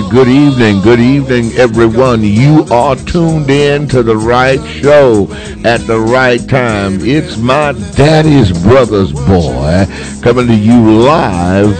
right. Good evening, good evening, everyone. You are tuned in to the right show at the right time. It's my daddy's brother's boy coming to you live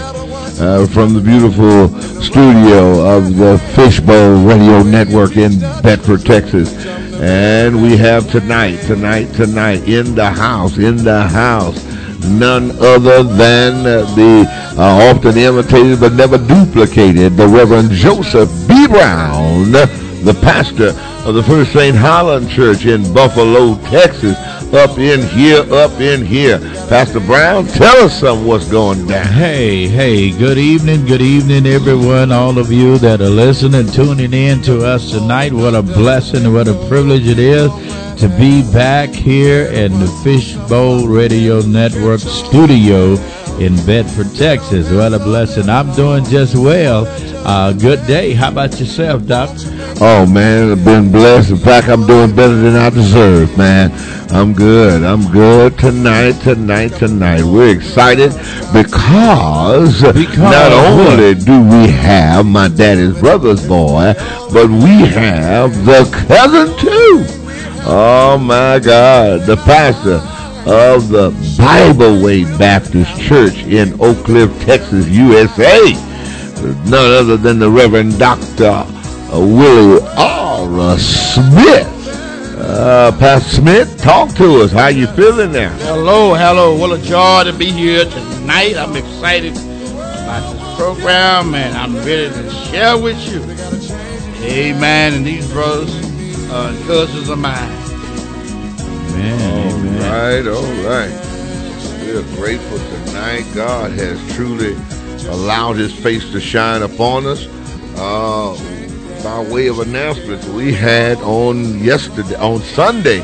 uh, from the beautiful studio of the Fishbowl Radio Network in Bedford, Texas. And we have tonight, tonight, tonight in the house, in the house none other than the uh, often imitated but never duplicated, the Reverend Joseph B. Brown, the pastor of the First St. Holland Church in Buffalo, Texas. Up in here, up in here. Pastor Brown, tell us some what's going down. Hey, hey, good evening, good evening, everyone, all of you that are listening, tuning in to us tonight. What a blessing, what a privilege it is to be back here in the Fishbowl Radio Network studio in Bedford, Texas. What a blessing. I'm doing just well. Uh, good day. How about yourself, Doc? Oh, man, I've been blessed. In fact, I'm doing better than I deserve, man. I'm good. I'm good tonight, tonight, tonight. We're excited because, because not only do we have my daddy's brother's boy, but we have the cousin, too. Oh my God, the pastor of the Bible Way Baptist Church in Oak Cliff, Texas, USA. None other than the Reverend Dr. Willie R. Smith. Uh, Pastor Smith, talk to us. How you feeling now? Hello, hello. What a joy to be here tonight. I'm excited about this program, and I'm ready to share with you. Amen. And these brothers uh, and cousins of mine. Amen. All Amen. right, all right. We're grateful tonight. God has truly allowed His face to shine upon us. Uh, by way of announcements, we had on yesterday, on Sunday,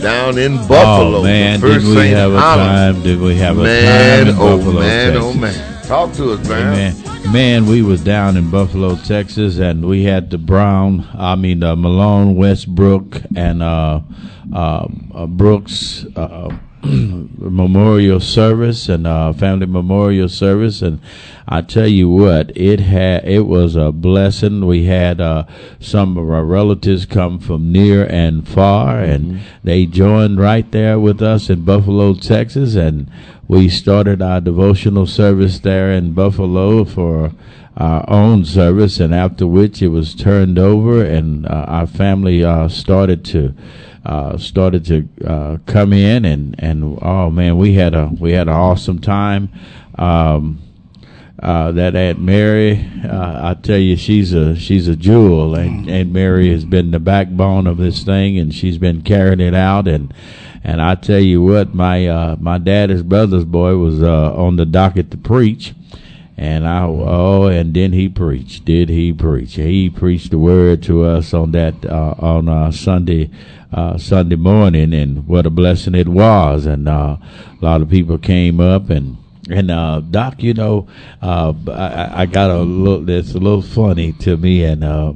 down in Buffalo. Oh man, did we St. have a time? Did we have a man, time in oh Buffalo, man, Texas? oh man. Talk to us, man. Amen. Man, we was down in Buffalo, Texas, and we had the Brown, I mean uh, Malone, Westbrook, and uh, uh, uh Brooks uh, memorial service and uh, family memorial service, and I tell you what, it had it was a blessing. We had uh, some of our relatives come from near and far, and mm-hmm. they joined right there with us in Buffalo, Texas, and we started our devotional service there in Buffalo for our own service, and after which it was turned over, and uh, our family uh, started to uh, started to uh, come in, and and oh man, we had a we had an awesome time. Um, uh, that Aunt Mary, uh, I tell you, she's a she's a jewel, and Aunt Mary has been the backbone of this thing, and she's been carrying it out, and and I tell you what, my uh, my daddy's brother's boy was uh, on the docket to preach, and I oh, and then he preached. Did he preach? He preached the word to us on that uh, on uh, Sunday uh, Sunday morning, and what a blessing it was. And uh, a lot of people came up and. And uh, Doc, you know, uh, I, I got a little. It's a little funny to me, and uh,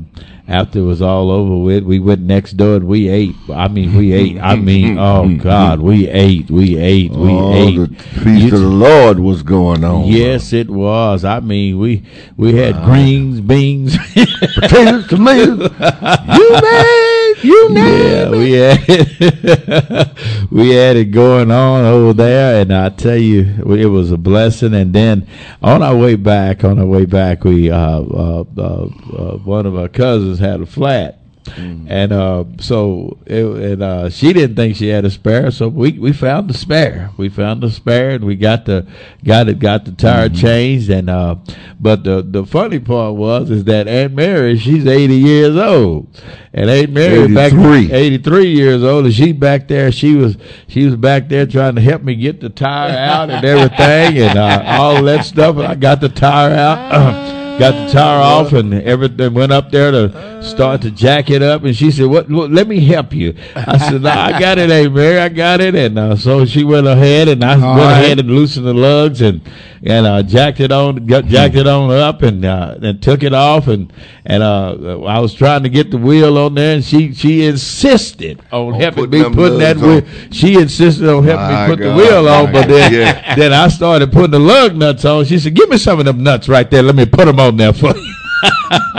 after it was all over with, we went next door and we ate. I mean, we ate. I mean, oh God, we ate, we ate, we oh, ate. The feast you, of the Lord was going on. Yes, it was. I mean, we we had greens, beans, potatoes, tomatoes. you name, you name. Yeah, we had we had it going on over there, and I tell you, it was a blessing. And then on our way back, on our way back, we uh, uh, uh, uh one of our cousins had a flat. Mm-hmm. And uh, so, it, and uh, she didn't think she had a spare, so we, we found the spare. We found the spare, and we got the got it got the tire mm-hmm. changed. And uh, but the the funny part was is that Aunt Mary, she's eighty years old, and Aunt Mary 83. back eighty three years old, and she back there. She was she was back there trying to help me get the tire out and everything, and uh, all that stuff. And I got the tire out. got the tire off and everything went up there to start to jack it up, and she said, "What? what let me help you." I said, no, "I got it, Aunt Mary. I got it." And uh, so she went ahead, and I All went right. ahead and loosened the lugs and and uh, jacked it on, got, jacked it on up, and uh, and took it off, and and uh, I was trying to get the wheel on there, and she she insisted on helping me putting that wheel. She insisted on helping My me put the wheel on, but then Yeah. then I started putting the lug nuts on. She said, "Give me some of them nuts right there. Let me put them on there for you."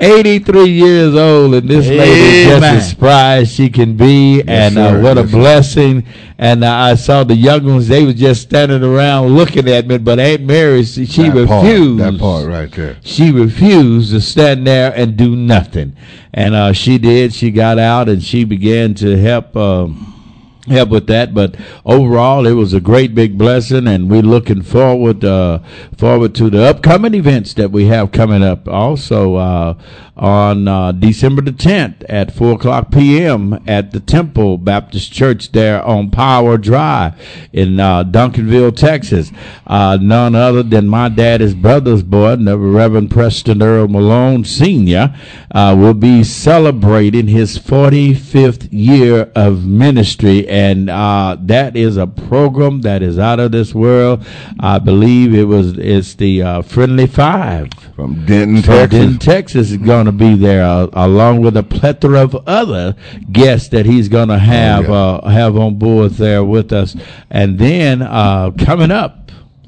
83 years old, and this lady just as spry as she can be, and uh, sir. what a Yes, sir. blessing. And uh, I saw the young ones; they were just standing around looking at me. But Aunt Mary, she, she that part, refused. that part right there. She refused to stand there and do nothing, and uh, she did. She got out and she began to help. Um, help with that. But overall, it was a great big blessing, and we're looking forward uh, forward to the upcoming events that we have coming up. Also uh, on uh, December the 10th at four o'clock p.m. at the Temple Baptist Church there on Power Drive in uh, Duncanville, Texas. Uh, none other than my daddy's brother's boy, the Reverend Preston Earl Malone Sr., uh, will be celebrating his 45th year of ministry, and uh, that is a program that is out of this world. I believe it was it's the uh, Friendly Five From Denton, from Texas. Denton, Texas is going to be there, uh, along with a plethora of other guests that he's going to have yeah. uh, have on board there with us. And then uh, coming up.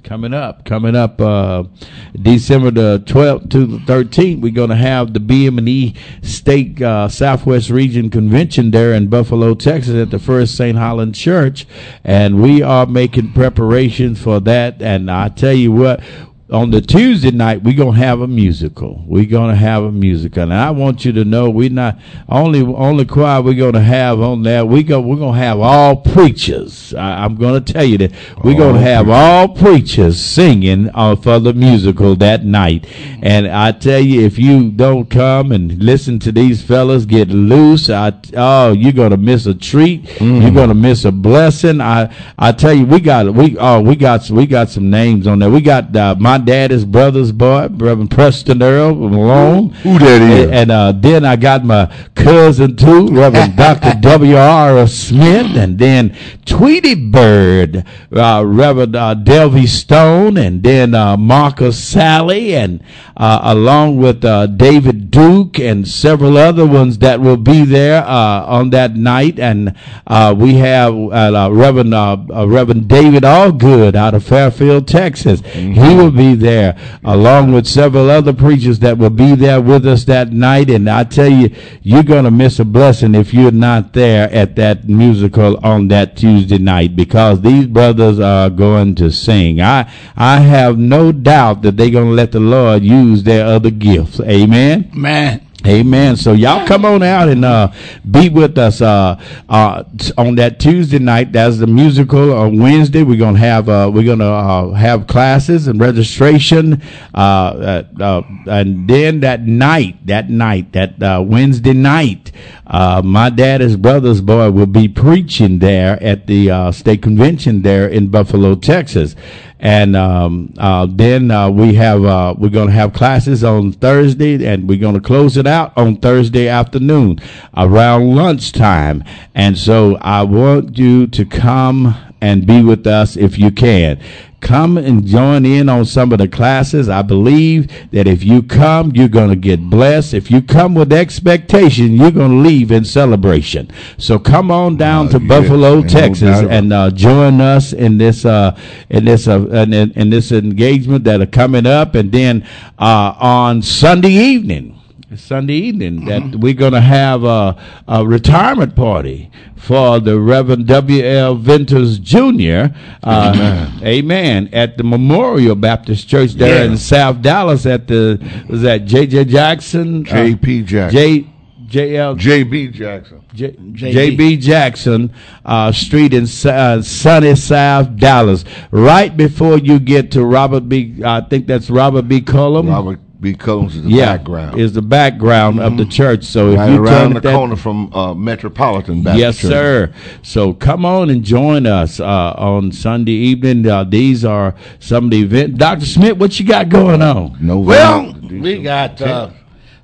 Coming up, coming up, uh, December the 12th to the 13th, we're going to have the BM&E State uh, Southwest Region Convention there in Buffalo, Texas, at the First St. Holland Church, and we are making preparations for that. And I tell you what, on the Tuesday night, we're gonna have a musical. We're gonna have a musical, and I want you to know we're not only only choir we're gonna have on there. We go we're gonna have all preachers. I, I'm gonna tell you that we're gonna All have all preachers singing uh, for the musical that night. And I tell you, if you don't come and listen to these fellas get loose, I oh you're gonna miss a treat. You're gonna miss a blessing. I I tell you, we got we oh we got we got some names on there. We got uh, my daddy's brother's boy, Reverend Preston Earl Malone. Who that is? And, and, uh, then I got my cousin too, Reverend Dr. W. R. Smith, and then Tweety Bird, uh, Reverend uh, Delvey Stone, and then uh, Marcus Sally, and uh, along with uh, David Duke and several other ones that will be there uh, on that night. And uh, we have Reverend uh, uh, Reverend David Allgood out of Fairfield, Texas. He will be there along with several other preachers that will be there with us that night. And I tell you, you're going to miss a blessing if you're not there at that musical on that Tuesday night because these brothers are going to sing. I I have no doubt that they're going to let the Lord use their other gifts. Amen. Man. Amen. So y'all come on out and uh, be with us uh, uh, t- on that Tuesday night. That's the musical. On Wednesday, we're gonna have uh, we're gonna uh, have classes and registration. Uh, uh, uh, and then that night, that night, that uh, Wednesday night, uh, my dad's brother's boy will be preaching there at the uh, state convention there in Buffalo, Texas. And um, uh, then uh, we have uh, we're going to have classes on Thursday, and we're going to close it out on Thursday afternoon around lunchtime. And so I want you to come and be with us if you can. Come and join in on some of the classes. I believe that if you come, you're going to get blessed. If you come with expectation, you're going to leave in celebration. So come on down Uh, to yeah, Buffalo, Texas, and uh, join us in this uh, in this uh, in, in in this engagement that are coming up, and then uh, on Sunday evening. Sunday evening that we're going to have a, a retirement party for the Reverend W.L. Venters Jr. Uh, Amen. amen. At the Memorial Baptist Church there Yeah. in South Dallas at the was that J.J. Jackson, uh, J.P. Jackson. J. J.L. J.B. Jackson. JB Jackson uh, Street in uh, sunny South Dallas, right before you get to Robert B. I think that's Robert B. Cullum. Robert B. Cullums is the yeah, background. is the background of the church. So if you around turn the that, corner from uh, Metropolitan Baptist yes, Church. sir. So come on and join us uh, on Sunday evening. Uh, these are some of the events. Doctor Smith, what you got going on? No. Well, we got uh,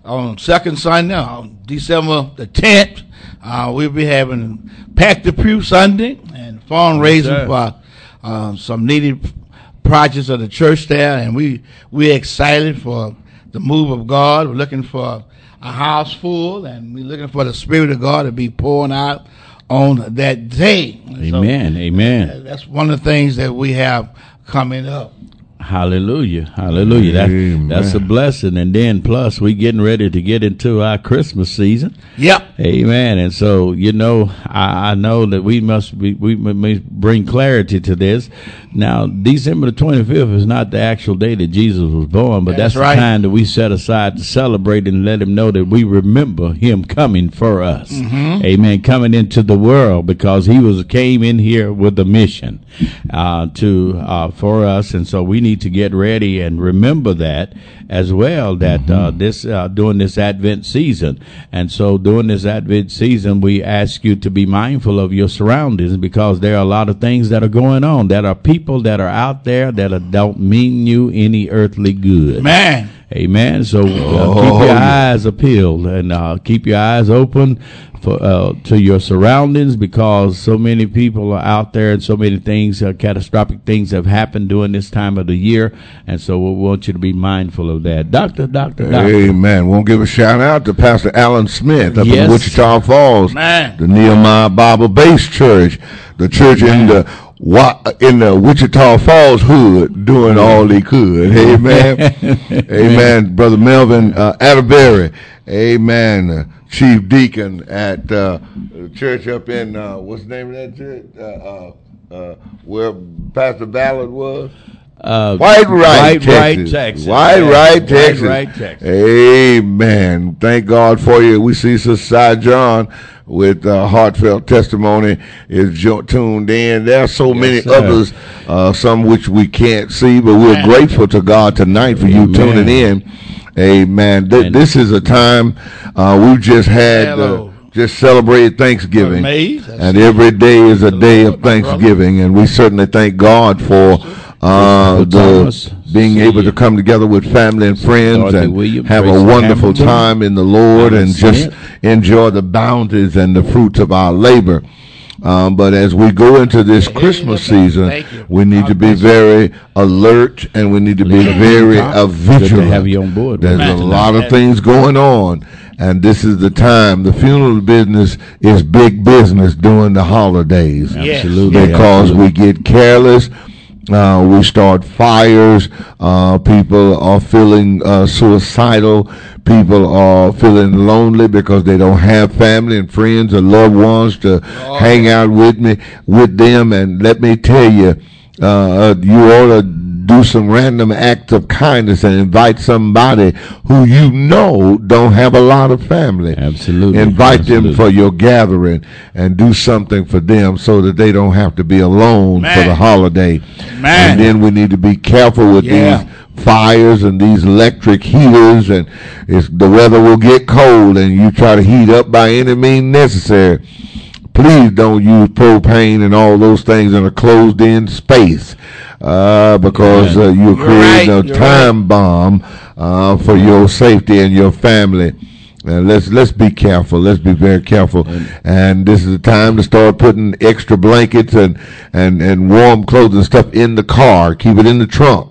on second Sunday, on December the 10th, uh, we'll be having Pack the Pew Sunday and fundraising Yes, for uh, some needed projects of the church there. And we, we're excited for the move of God. We're looking for a house full and we're looking for the Spirit of God to be pouring out on that day. So, Amen. Amen. that's one of the things that we have coming up. Hallelujah. Hallelujah. That, that's a blessing. And then plus we getting ready to get into our Christmas season. Yep. Amen. And so, you know, I, I know that we must be, we must bring clarity to this. Now, December the 25th is not the actual day that Jesus was born, but That's that's, right. the time that we set aside to celebrate and let him know that we remember him coming for us. Mm-hmm. Amen. Coming into the world because he was, came in here with a mission, uh, to, uh, for us. And so we need to get ready and remember that as well, that, uh, this, uh, during this Advent season. And so during this Advent season, we ask you to be mindful of your surroundings because there are a lot of things that are going on. That are people that are out there that are, don't mean you any earthly good. Man. Amen. So uh, Oh, keep your yeah. eyes appealed and uh, keep your eyes open for uh, to your surroundings because so many people are out there and so many things, uh, catastrophic things have happened during this time of the year, and so we want you to be mindful of that. Doctor, doctor, doctor. Amen. We'll give a shout out to Pastor Alan Smith up Yes. in Wichita Falls, Man. the Nehemiah Bible Based Church, the church in the in the Wichita Falls hood, doing all he could. Amen. Amen. Brother Melvin uh, Atterbury. Amen. Uh, Chief Deacon at uh, the church up in uh, what's the name of that church? Uh, uh, uh, where Pastor Ballard was. Uh, Whitewright, White Right, Texas. Texas. White Yeah. right, White Texas. Right, Texas. Amen. Thank God for you. We see Sister John with uh, heartfelt testimony is jo- tuned in. There are so many sir. others, uh, some which we can't see, but we're Amen. grateful to God tonight for you Amen. tuning in. Amen. Th- And- this is a time uh, we've just had. Uh, just celebrated Thanksgiving. And every day is a day of. Thanksgiving, and we certainly thank God for uh, the Thomas, being see able you. to come together with family and friends Dorothy and Williams, have a wonderful Hamilton, time in the Lord and just Smith. enjoy the bounties and the fruits of our labor. Um, but as we go into this Christmas season, we need to be very alert and we need to be very vigilant. have you on board. There's a lot of things going on, and this is the time. The funeral business is big business during the holidays Absolutely. because we get careless. Uh, we start fires. Uh, people are feeling uh, suicidal. People are feeling lonely because they don't have family and friends or loved ones to hang out with me with them. And let me tell you, uh, you ought to do some random acts of kindness and invite somebody who you know don't have a lot of family. Absolutely. Invite them for your gathering and do something for them so that they don't have to be alone for the holiday. Man. And then we need to be careful with Yeah. these fires and these electric heaters and it's, the weather will get cold and you try to heat up by any means necessary. Please don't use propane and all those things in a closed in space uh, because uh, you're creating right, a you're time bomb uh, for your safety and your family. Uh, let's let's be careful. Let's be very careful. And this is the time to start putting extra blankets and, and, and warm clothes and stuff in the car. Keep it in the trunk.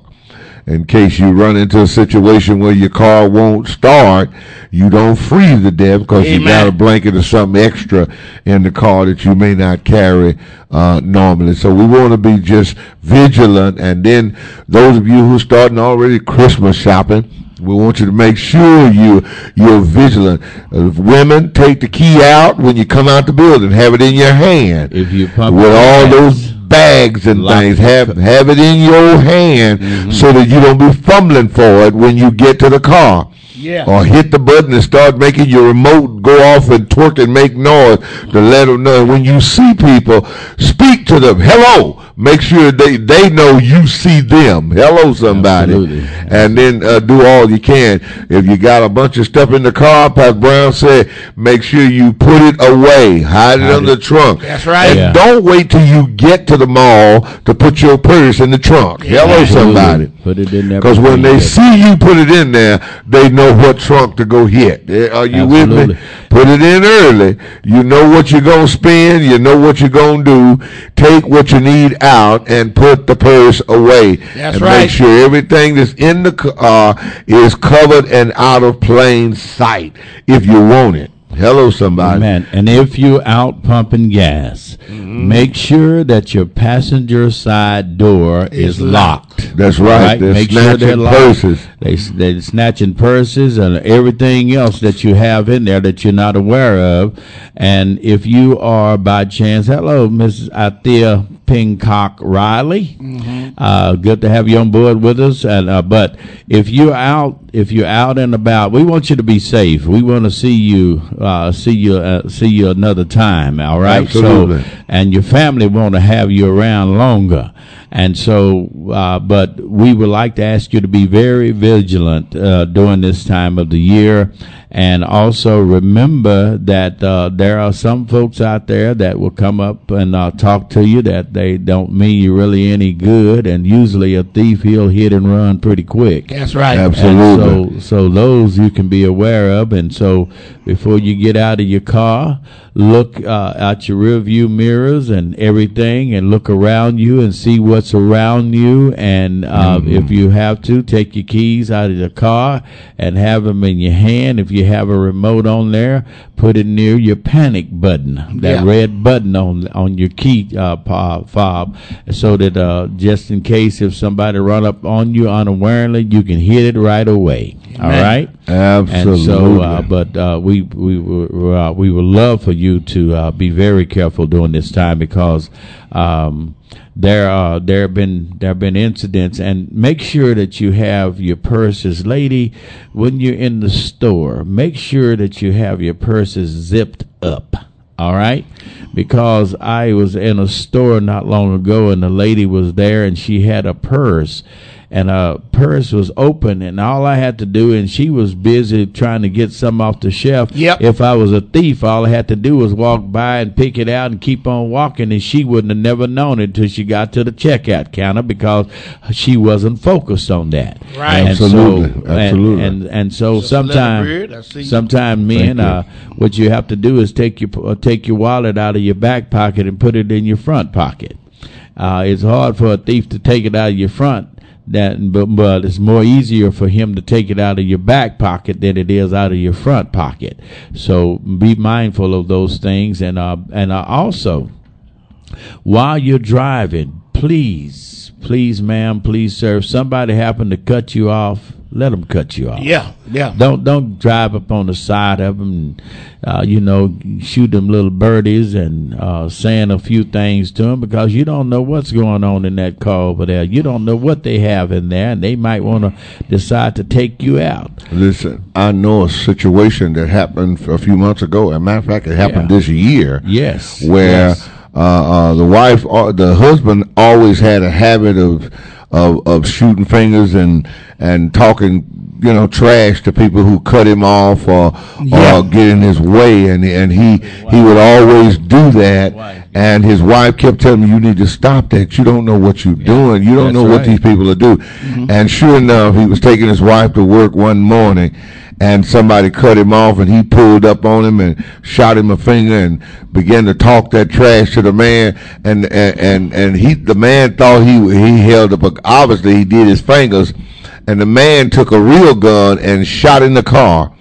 In case you run into a situation where your car won't start, you don't freeze to death because you got a blanket or something extra in the car that you may not carry uh, normally. So we want to be just vigilant. And then those of you who are starting already Christmas shopping, we want you to make sure you you're vigilant. Uh, women, take the key out when you come out the building. Have it in your hand If you with all those bags and things. Have have it in your hand so that you don't be fumbling for it when you get to the car. Yeah. Or hit the button and start making your remote go off and twerk and make noise to let them know. When you see people, speak to them. Hello. Make sure they, they know you see them. Hello, somebody. Absolutely. And then uh, do all you can. If you got a bunch of stuff in the car, Pat Brown said, make sure you put it away. Hide it Hide under the trunk. That's right. And Yeah. don't wait till you get to the mall to put your purse in the trunk. Hello, Absolutely. somebody. Put it in there. Because when they you see you put it in there, they know know what trunk to go hit. Eh, Are you with me? Put it in early. You know what you're gonna spend. You know what you're gonna do. Take what you need out and put the purse away. That's and right. Make sure everything that's in the car is covered and out of plain sight if you want it. Hello, somebody. Man, and if you're out pumping gas, Mm-hmm. make sure that your passenger side door is locked. That's right. They're Make sure snatching they're locked. purses. They they're snatching purses and everything else that you have in there that you're not aware of. And if you are by chance, hello, Mrs. Athea Pincock Riley. Uh, good to have you on board with us. And uh, but if you're out, if you're out and about, we want you to be safe. We want to see you, uh, see you, uh, see you another time. All right. Absolutely. So, and your family want to have you around longer. And so, uh, but we would like to ask you to be very vigilant uh, during this time of the year. And also remember that uh, there are some folks out there that will come up and uh, talk to you that they don't mean you really any good. And usually a thief, he'll hit and run pretty quick. That's right. Absolutely. And so, so those you can be aware of, and so before you get out of your car, look uh, out your rear view mirrors and everything, and look around you and see what's around you. And uh, if you have to, take your keys out of the car and have them in your hand. If you have a remote on there, put it near your panic button, that Yeah. red button on on your key uh, fob, so that uh, just in case if somebody run up on you unawarely, you can hit it right away. All Amen. right. Absolutely. And so, uh, but uh, we we uh, we would love for you to uh, be very careful during this time because um, there are there have been there have been incidents, and make sure that you have your purses, lady, when you're in the store. Make sure that you have your purses zipped up. All right, because I was in a store not long ago, and the lady was there, and she had a purse and her purse was open and all I had to do and she was busy trying to get some off the shelf. Yep. If I was a thief, all I had to do was walk by and pick it out and keep on walking and she wouldn't have never known it until she got to the checkout counter because she wasn't focused on that. Right. And Absolutely. so, Absolutely. And, and, so sometimes Leonard Beard, I see you. sometimes men uh what you have to do is take your uh, take your wallet out of your back pocket and put it in your front pocket. Uh, it's hard for a thief to take it out of your front. That, but, but it's more easier for him to take it out of your back pocket than it is out of your front pocket. So be mindful of those things, and uh, and uh, also while you're driving, please, please, ma'am, please, sir, if somebody happen to cut you off, let them cut you off. Yeah, yeah. Don't don't drive up on the side of them, and, uh, you know, shoot them little birdies and uh, saying a few things to them because you don't know what's going on in that car over there. You don't know what they have in there, and they might want to decide to take you out. Listen, I know a situation that happened a few months ago. As a matter of fact, it happened Yeah. this year. Yes, where yes. uh, uh, the wife, uh, the husband, always had a habit of of, of shooting fingers and and talking, you know, trash to people who cut him off or Yeah. or get in his way, and and he he would always do that. And his wife kept telling me, "You need to stop that. You don't know what you're doing. You don't that's know what these people are doing." Mm-hmm. And sure enough, he was taking his wife to work one morning, and somebody cut him off, and he pulled up on him and shot him a finger and began to talk that trash to the man. And and and, and he, the man thought he he held up. A, obviously, he did his fingers, and the man took a real gun and shot in the car.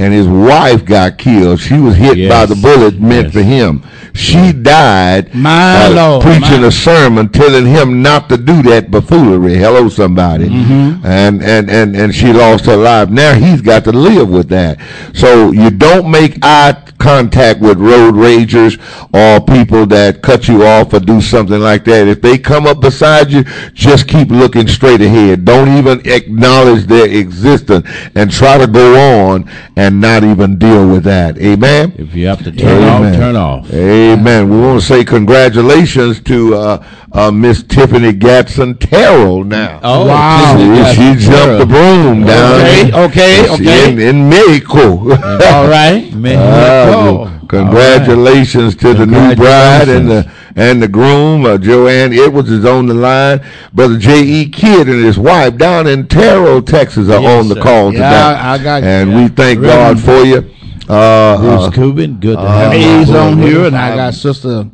And his wife got killed. She was hit by the bullet meant Yes. for him. She died My uh, Lord, preaching my- a sermon telling him not to do that buffoonery. Hello, somebody. Mm-hmm. And, and, and, and she lost her life. Now he's got to live with that. So you don't make eye contact with road ragers or people that cut you off or do something like that. If they come up beside you, just keep looking straight ahead. Don't even acknowledge their existence and try to go on and not even deal with that. Amen. If you have to turn off, turn off. Amen. We want to say congratulations to uh, uh, Miss Tiffany Gatson Terrell now. Oh, Wow. She, she jumped the broom down Okay, in- okay, in- okay. in, in Mexico. All right. Man, Ah, oh, congratulations to the new bride and the and the groom, uh, Joanne Edwards, is on the line. Brother J.E. Kidd and his wife down in Terrell, Texas, are Yes, on the sir. call Yeah, today. I- I got you. and Yeah. we thank Reverend God for you. Uh, Bruce uh, Cuban, good to uh, have you. He's on here, and. I got Sister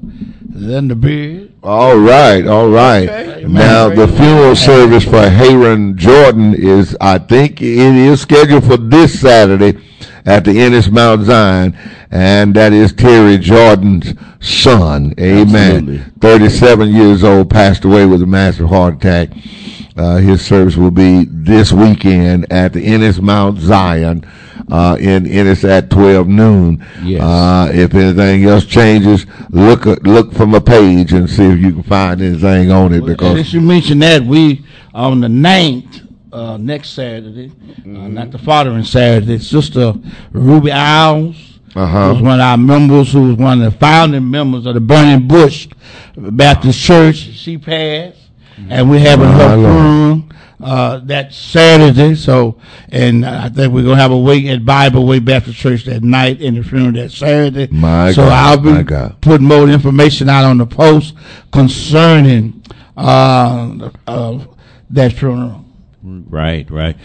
Linda Beard. All right, all right. Okay. Now the funeral service for Hayron Jordan is, I think, it is scheduled for this Saturday at the Ennis Mount Zion, and that is Terry Jordan's son. Amen. Absolutely. Thirty-seven years old, passed away with a massive heart attack. Uh, his service will be this weekend at the Ennis Mount Zion uh, in Ennis at twelve noon. Yes. Uh, if anything else changes, look look from a page and see if you can find anything on it And because as you mentioned that, we on the 9th, uh, next Saturday, uh, not the following Saturday, Sister Ruby Owls. Uh-huh. Was one of our members who was one of the founding members of the Burning Bush Baptist Church. She passed, and we're having My her Lord. funeral uh, that Saturday. So, and I think we're gonna have a wake at Bible Way Baptist Church that night, and the funeral that Saturday. My so God, I'll be my God. putting more information out on the post concerning uh, uh, that funeral. Right, right.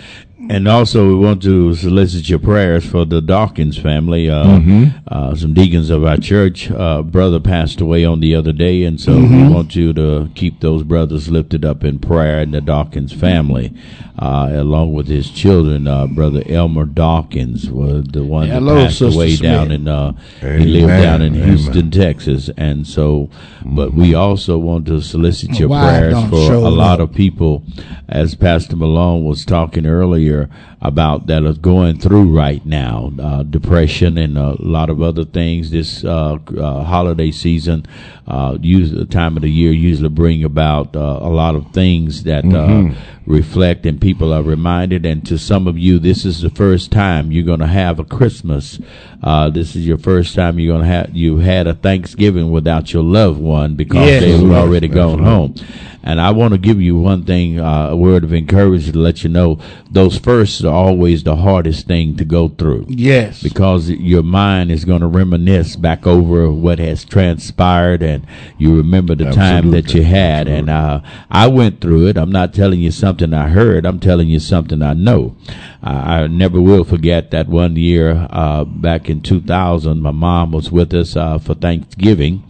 And also, we want to solicit your prayers for the Dawkins family. Uh, Mm-hmm. uh, some deacons of our church, uh, brother passed away on the other day, and so Mm-hmm. we want you to keep those brothers lifted up in prayer and the Dawkins family, uh, along with his children. Uh, brother Elmer Dawkins was the one Hello, that passed Sister away Smith. down in. Uh, he lived down in amen. Houston, Texas, and so. But we also want to solicit your Why prayers for a lot up? of people, as Pastor Malone was talking earlier about that are going through right now, uh, depression and a lot of other things. This uh, uh, holiday season, uh, use the time of the year usually bring about uh, a lot of things that uh, reflect, and people are reminded. And to some of you, this is the first time you're going to have a Christmas. Uh, this is your first time you're going to have you had a Thanksgiving without your loved one because Yes. they were already gone absolutely. home. And I want to give you one thing, uh, a word of encouragement to let you know those firsts are always the hardest thing to go through Yes. because your mind is going to reminisce back over what has transpired and you remember the time that you Absolutely. had. And uh, i went through it. I'm not telling you something i heard. I'm telling you something i know. I, I never will forget that one year uh, back in 2000 my mom was with us uh, for thanksgiving.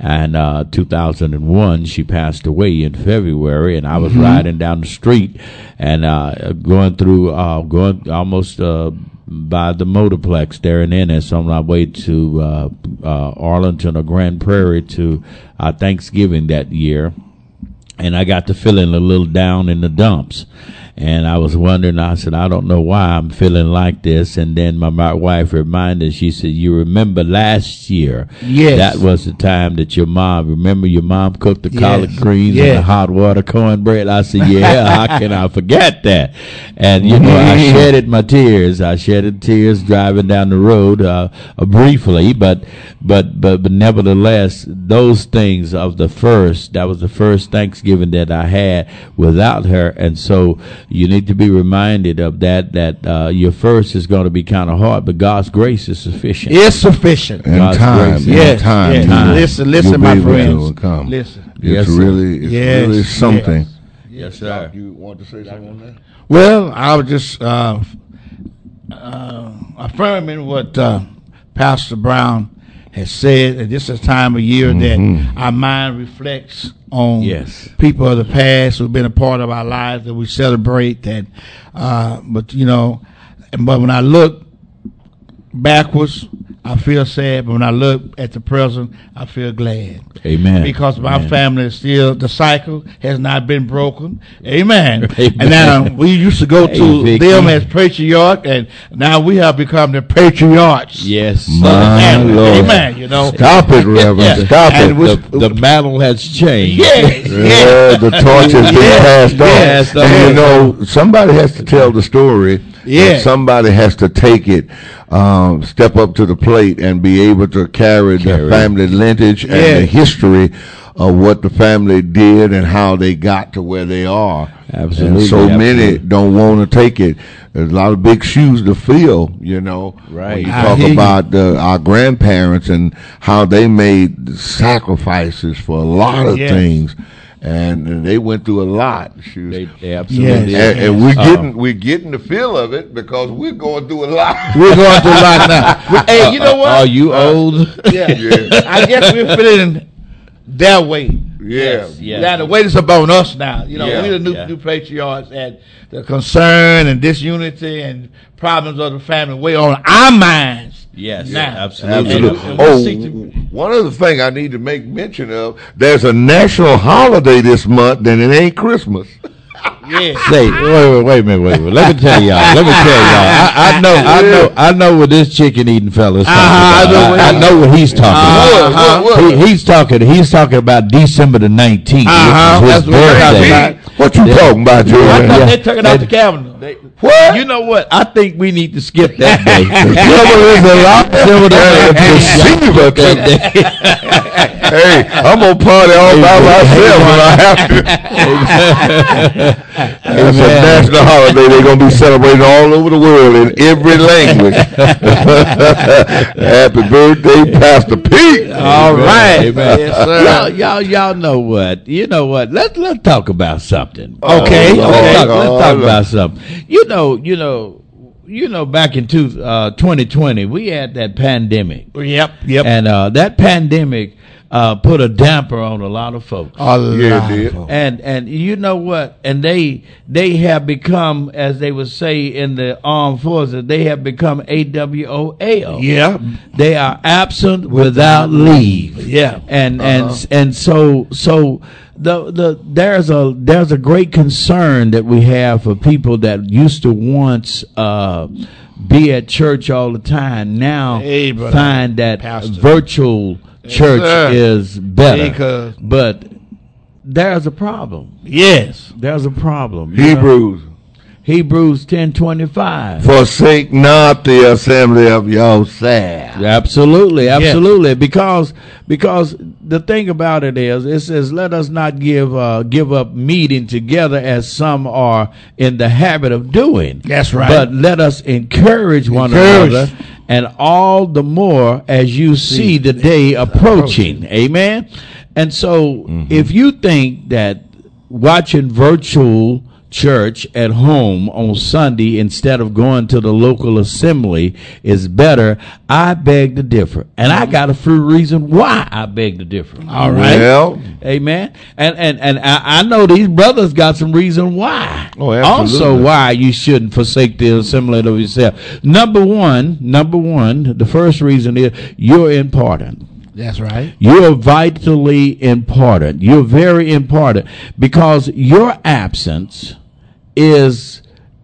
And uh, 2001 she passed away in february and i was riding down the street and uh, going through uh, going almost uh, by the motorplex there and in Ennis on my way to uh, uh, Arlington or Grand Prairie to uh, Thanksgiving that year, and I got to feeling a little down in the dumps. And I was wondering, I said, I don't know why I'm feeling like this. And then my, my wife reminded, she said, You remember last year? Yes. That was the time that your mom, remember your mom cooked the Yes. collard greens and the hot water cornbread? I said, Yeah, how can I forget that? And, you know, I shedded my tears. I shedded tears driving down the road uh, uh, briefly, but, but, but, but nevertheless, those things of the first, that was the first Thanksgiving that I had without her. And so you need to be reminded of that, that uh, your first is going to be kind of hard, but God's grace is sufficient. It's sufficient. in God's time, grace. in Yes, time, yes. you- Listen, listen, you'll my be friends. overcome. Listen. It's Yes, sir. really, it's Yes, really yes. something. Yes, sir. You want to say something on that? Well, I was just uh, uh, affirming what uh, Pastor Brown has said. That this is a time of year that our mind reflects on Yes. people of the past who've been a part of our lives that we celebrate. That, uh, but you know, but when I look backwards, I feel sad. But when I look at the present, I feel glad Amen. because my Amen. family is still the cycle has not been broken. Amen. Amen. And now we used to go Hey, to Vicky. them as patriarch, and now we have become the patriarchs. Yes. My. Lord. Amen. You know. Stop it, Reverend. Yeah. Stop And it. the, the mantle has changed. Yes. Yeah, the torch has been passed on. yes, and you know, somebody has to tell the story. Yeah. and Somebody has to take it, um, step up to the plate and be able to carry, Carry. the family lineage and Yeah. the history of what the family did and how they got to where they are. Absolutely. And so many don't want to take it. There's a lot of big shoes to fill, you know. Right. When you talk about the, our grandparents and how they made sacrifices for a lot of Yes. things, and they went through a lot. Shoes. They, they absolutely. Yes. and, and we're Uh, getting we're getting the feel of it because we're going through a lot. We're going through a lot now. hey, you know what? Are you old? yeah. Yeah. I guess we're feeling their weight. Yeah. Yeah. Now the weight is upon us now. You know, Yeah. we the new Yeah. new patriarchs and the concern and disunity and problems of the family weigh on our minds. Yes, Now. absolutely. Absolutely. And- and we seek Oh, to- one other thing I need to make mention of: there's a national holiday this month, and it ain't Christmas. Yeah. Say, wait, wait, wait a minute, wait a minute. Let me tell y'all. Let me tell y'all. I, I know, I know, I know what this chicken eating fella's talking Uh-huh, I about. know what I, I know what he's talking Uh-huh. about. What, what, He, he's talking. He's talking about December the nineteenth, Uh-huh, which that's his what we're talking birthday. about. What you Yeah. talking about, I thought Yeah. they took it off the calendar. They, What? You know what? I think we need to skip that day. December is a lot. December the Deceiver to that day. Hey, I'm gonna party all by myself when I have to. It's a national holiday. They're gonna be celebrating all over the world in every language. Happy birthday, Pastor Pete. All right, Amen. Yes, sir. y'all, y'all, y'all know what? You know what? Let's let's talk about something. Okay, let's okay. talk, let's talk Oh, about something. You know, you know, you know. Back in two, uh, 2020, we had that pandemic, Yep, yep. and uh, that pandemic uh, put a damper on a lot of folks. A lot it did. of folks. And and you know what? And they they have become, as they would say in the armed forces, they have become AWOL. Yeah. They are absent without leave. Yeah. And Uh-huh. and and so so the the there's a there's a great concern that we have for people that used to once uh be at church all the time now Hey, brother. find that Pastor. virtual church sir. is better. Because- but there's a problem. Yes. There's a problem. you know? Hebrews, Hebrews ten twenty five. forsake not the assembly of yourselves. Absolutely, absolutely. Because because the thing about it is, it says, "Let us not give uh, give up meeting together as some are in the habit of doing." That's right. But let us encourage one Encourage. another, and all the more as you see the day approaching. Amen. And so, mm-hmm. if you think that watching virtual church at home on Sunday instead of going to the local assembly is better, I beg to differ. And I got a few reason why I beg to differ. All right. Well, Amen. And and and I, I know these brothers got some reason why. Oh, absolutely. Also, why you shouldn't forsake the assembly of yourself. Number one, number one, the first reason is you're important. That's right. You're vitally important. You're very important because your absence is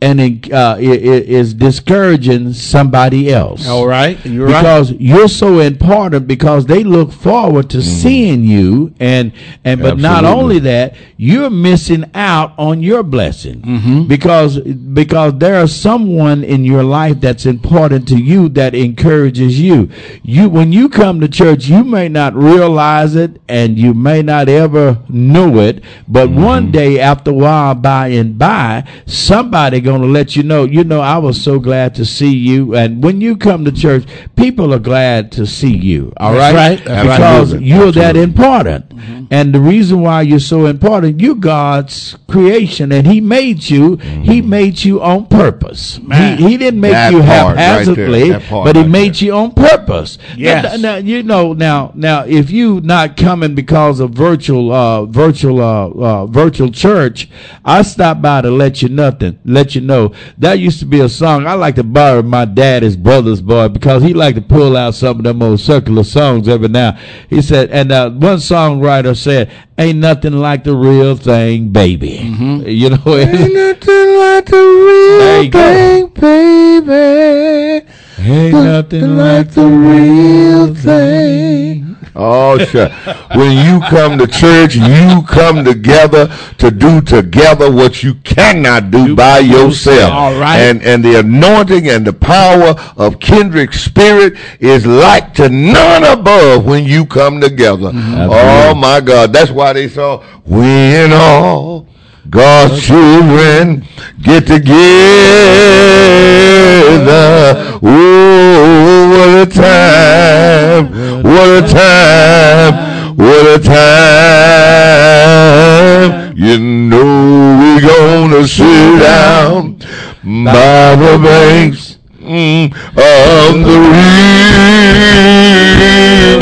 an uh, i- i- is discouraging somebody else. All right. You're right. because you're so important because they look forward to seeing you and and but not only that you're missing out on your blessing Mm-hmm. because because there is someone in your life that's important to you that encourages you you when you come to church you may not realize it and you may not ever know it but Mm-hmm. one day after a while by and by somebody gonna let you know you know I was so glad to see you and when you come to church people are glad to see you all That's right right. That's because Absolutely. you're that Absolutely. important and the reason why you're so important you're God's creation and he made you he made you on purpose Man. he, he didn't make That you right there. haphazardly That part but he right made you on purpose Yes. now, now, you know now now if you not coming because of virtual uh virtual uh, uh virtual church I stopped by to let you nothing let you know. That used to be a song I like to borrow my daddy's brother's boy because he liked to pull out some of them old circular songs every now. He said and uh, one songwriter said ain't nothing like the real thing baby. You know ain't nothing like the real you go. thing, baby. ain't nothing like the real thing Oh, sure. when you come to church, you come together to do together what you cannot do by yourself. All right. And and the anointing and the power of kindred spirit is like to none above when you come together. Mm-hmm. Oh Absolutely. my God. That's why they saw when all God's children get together. Oh, what a time! What a time! What a time! You know we're gonna sit down by the banks mm, of the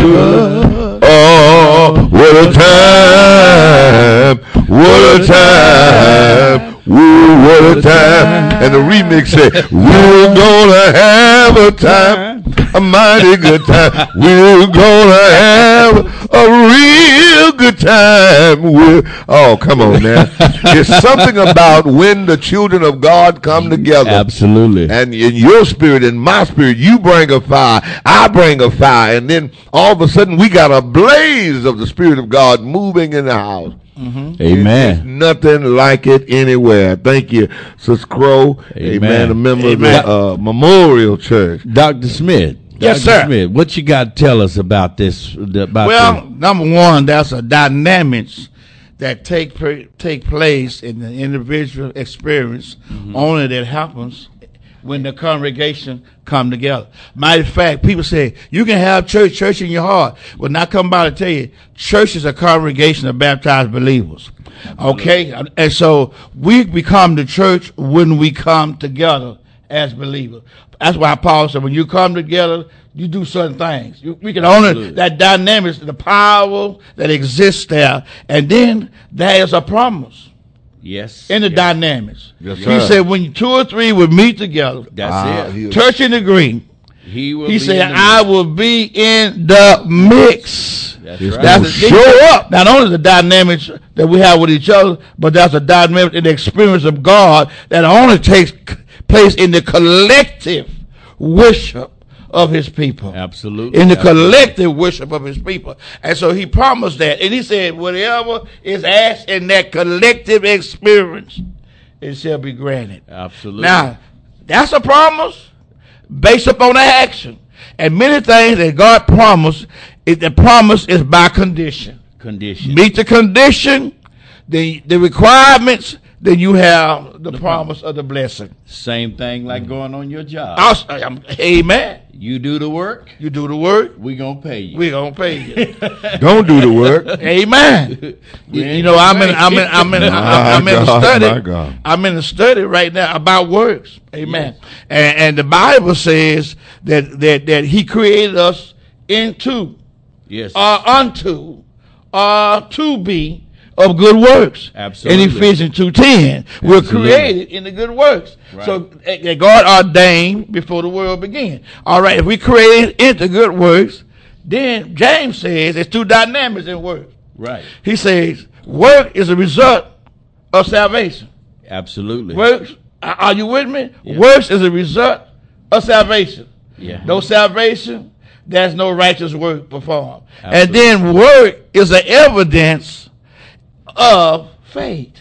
river. Oh, what a time! What a time! Ooh, what a time! And the remix said, "We're gonna have a time, a mighty good time. We're gonna have a real good time." We're, oh, come on now! There's something about when the children of God come together Absolutely. and in your spirit in my spirit, you bring a fire, I bring a fire, and then all of a sudden we got a blaze of the Spirit of God moving in the house. There's Amen. nothing like it anywhere. Thank you, Sister Crow. Amen. Amen. A member Amen. of the uh, Memorial Church. Dr. Smith. Yes, Dr. sir. Smith, what you got to tell us about this? About Well, the- number one, that's a dynamics that take take place in the individual experience. Only that happens when the congregation come together. Matter of fact, people say you can have church, church in your heart. Well, not come by to tell you, church is a congregation of baptized believers. Okay, and so we become the church when we come together as believers. That's why Paul said, when you come together, you do certain things. You, we can only Absolutely. that dynamics, the power that exists there, and then there is a promise yes. in the yes. dynamics. Yes, he said, when two or three would meet together, That's Ah, it. he- touch and agree. He will He be said, I will be in the mix. That's It's right. gonna That's show up. Not only the dynamics that we have with each other, but that's a dynamic in the experience of God that only takes place in the collective worship of His people. Absolutely. In the collective worship of His people. And so He promised that. And He said, whatever is asked in that collective experience, it shall be granted. Absolutely. Now, that's a promise based upon action. And many things that God promised, it, the promise is by condition. condition. Meet the condition, the the requirements, then you have the, promise of the blessing. Same thing like going on your job. Also, um, amen. You do the work, You do the work, we gonna pay you. we gonna pay you. Don't do the work. amen. you, you know, I'm in, I'm in, I'm in, I'm, I'm in the My study. my God. I'm in the study right now about works. Amen. And, and the Bible says that that that He created us into yes. uh, unto uh, to be of good works. Absolutely. In Ephesians 2.10, we're Absolutely. created in the good works. Right. So that God ordained before the world began. All right, if we created into good works, then James says there's two dynamics in work. right. He says work is a result of salvation. Absolutely. Works, are you with me? Yeah. Works is a result of salvation. yeah. No salvation, there's no righteous work performed. And then work is an evidence of faith.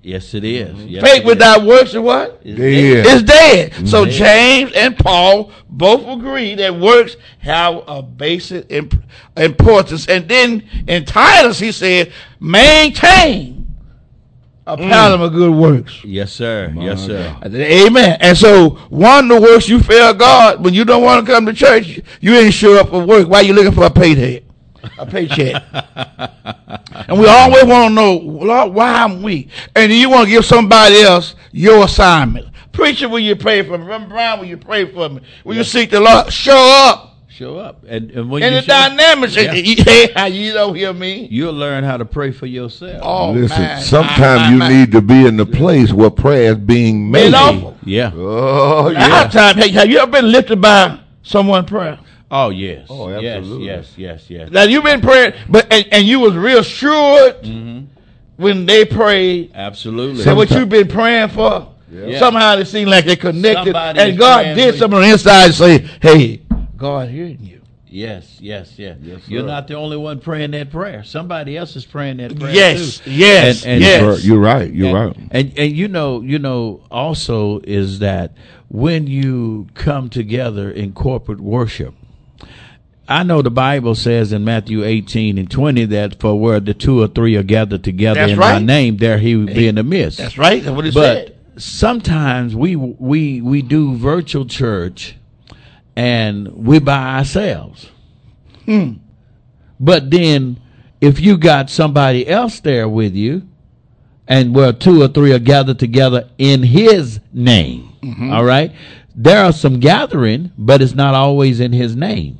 Yes, it is. Yes, faith it without works is what? is. Dead. It's dead. Mm-hmm. So James and Paul both agree that works have a basic imp- importance. And then in Titus he said, maintain a mm. pattern of good works. Yes, sir. yes, sir. Amen. And so one of the works you fail God when you don't want to come to church, you ain't show up for work. Why are you looking for a payday? A paycheck. and we always want to know, Lord, why I'm weak. And you want to give somebody else your assignment. Preacher, will you pray for me? Reverend Brown, will you pray for me? Will you seek the Lord? Show up. Show up, and, and when And you the show, dynamics. Yeah. Hey, how you don't hear me? you'll learn how to pray for yourself. Oh, Listen, man. sometimes My, you my, need to be in the place where prayer is being Made made. awful. Yeah. Oh, my. yeah. Time, hey, have you ever been lifted by someone prayer? Oh yes. Oh, yes. absolutely. Yes. Yes. Yes. Now you've been praying, but and, and you was real sure Mm-hmm. when they prayed. Absolutely. So what you've been praying for, Yeah. somehow it seemed like they connected, Somebody and God did for something on the inside and say, "Hey, God hearing you." Yes, yes, yes. Yes, You're not the only one praying that prayer. Somebody else is praying that prayer Yes, too. yes, And- and- yes. You're right. You're and, right. And and you know, you know, also is that when you come together in corporate worship, I know the Bible says in Matthew 18 and 20 that for where the two or three are gathered together That's in my name, there he will be in the midst. That's right. That's what it but said. sometimes we we we do virtual church and we by ourselves. Hmm. But then if you got somebody else there with you and where two or three are gathered together in his name, Mm-hmm. all right? There are some gathering, but it's not always in his name.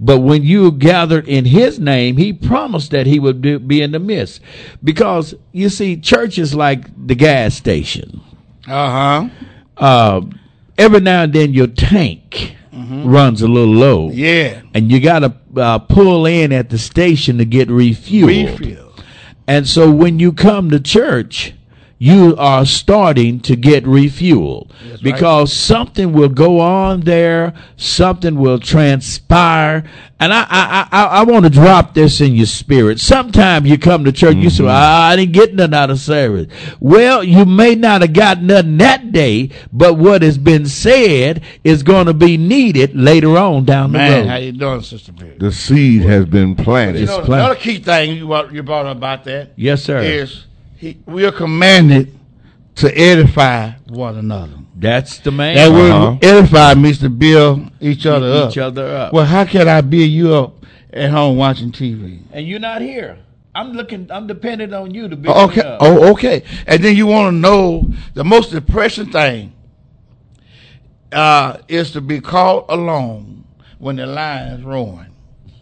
But when you gathered in his name, he promised that he would do, be in the midst. Because you see, church is like the gas station. Uh huh. Uh, every now and then your tank runs a little low. Mm-hmm. Yeah. And you got to uh, pull in at the station to get refueled. Refill. And so when you come to church, you are starting to get refueled That's right. because something will go on there, something will transpire, and I I I, I want to drop this in your spirit. Sometimes you come to church, you say, "Ah, "I didn't get nothing out of service." Well, you may not have got nothing that day, but what has been said is going to be needed later on down the road. how you doing, Sister Perry? The seed has been planted. You know, plan- another key thing you brought, you brought up about that yes, sir. is he, we are commanded to edify one another. That's the man. That Uh-huh. edify means to build each other up. each other up. Well, how can I build you up at home watching TV? and you're not here. I'm looking. I'm dependent on you to build okay. me up. Oh, okay. And then you want to know the most depressing thing uh, is to be caught alone when the is ruined.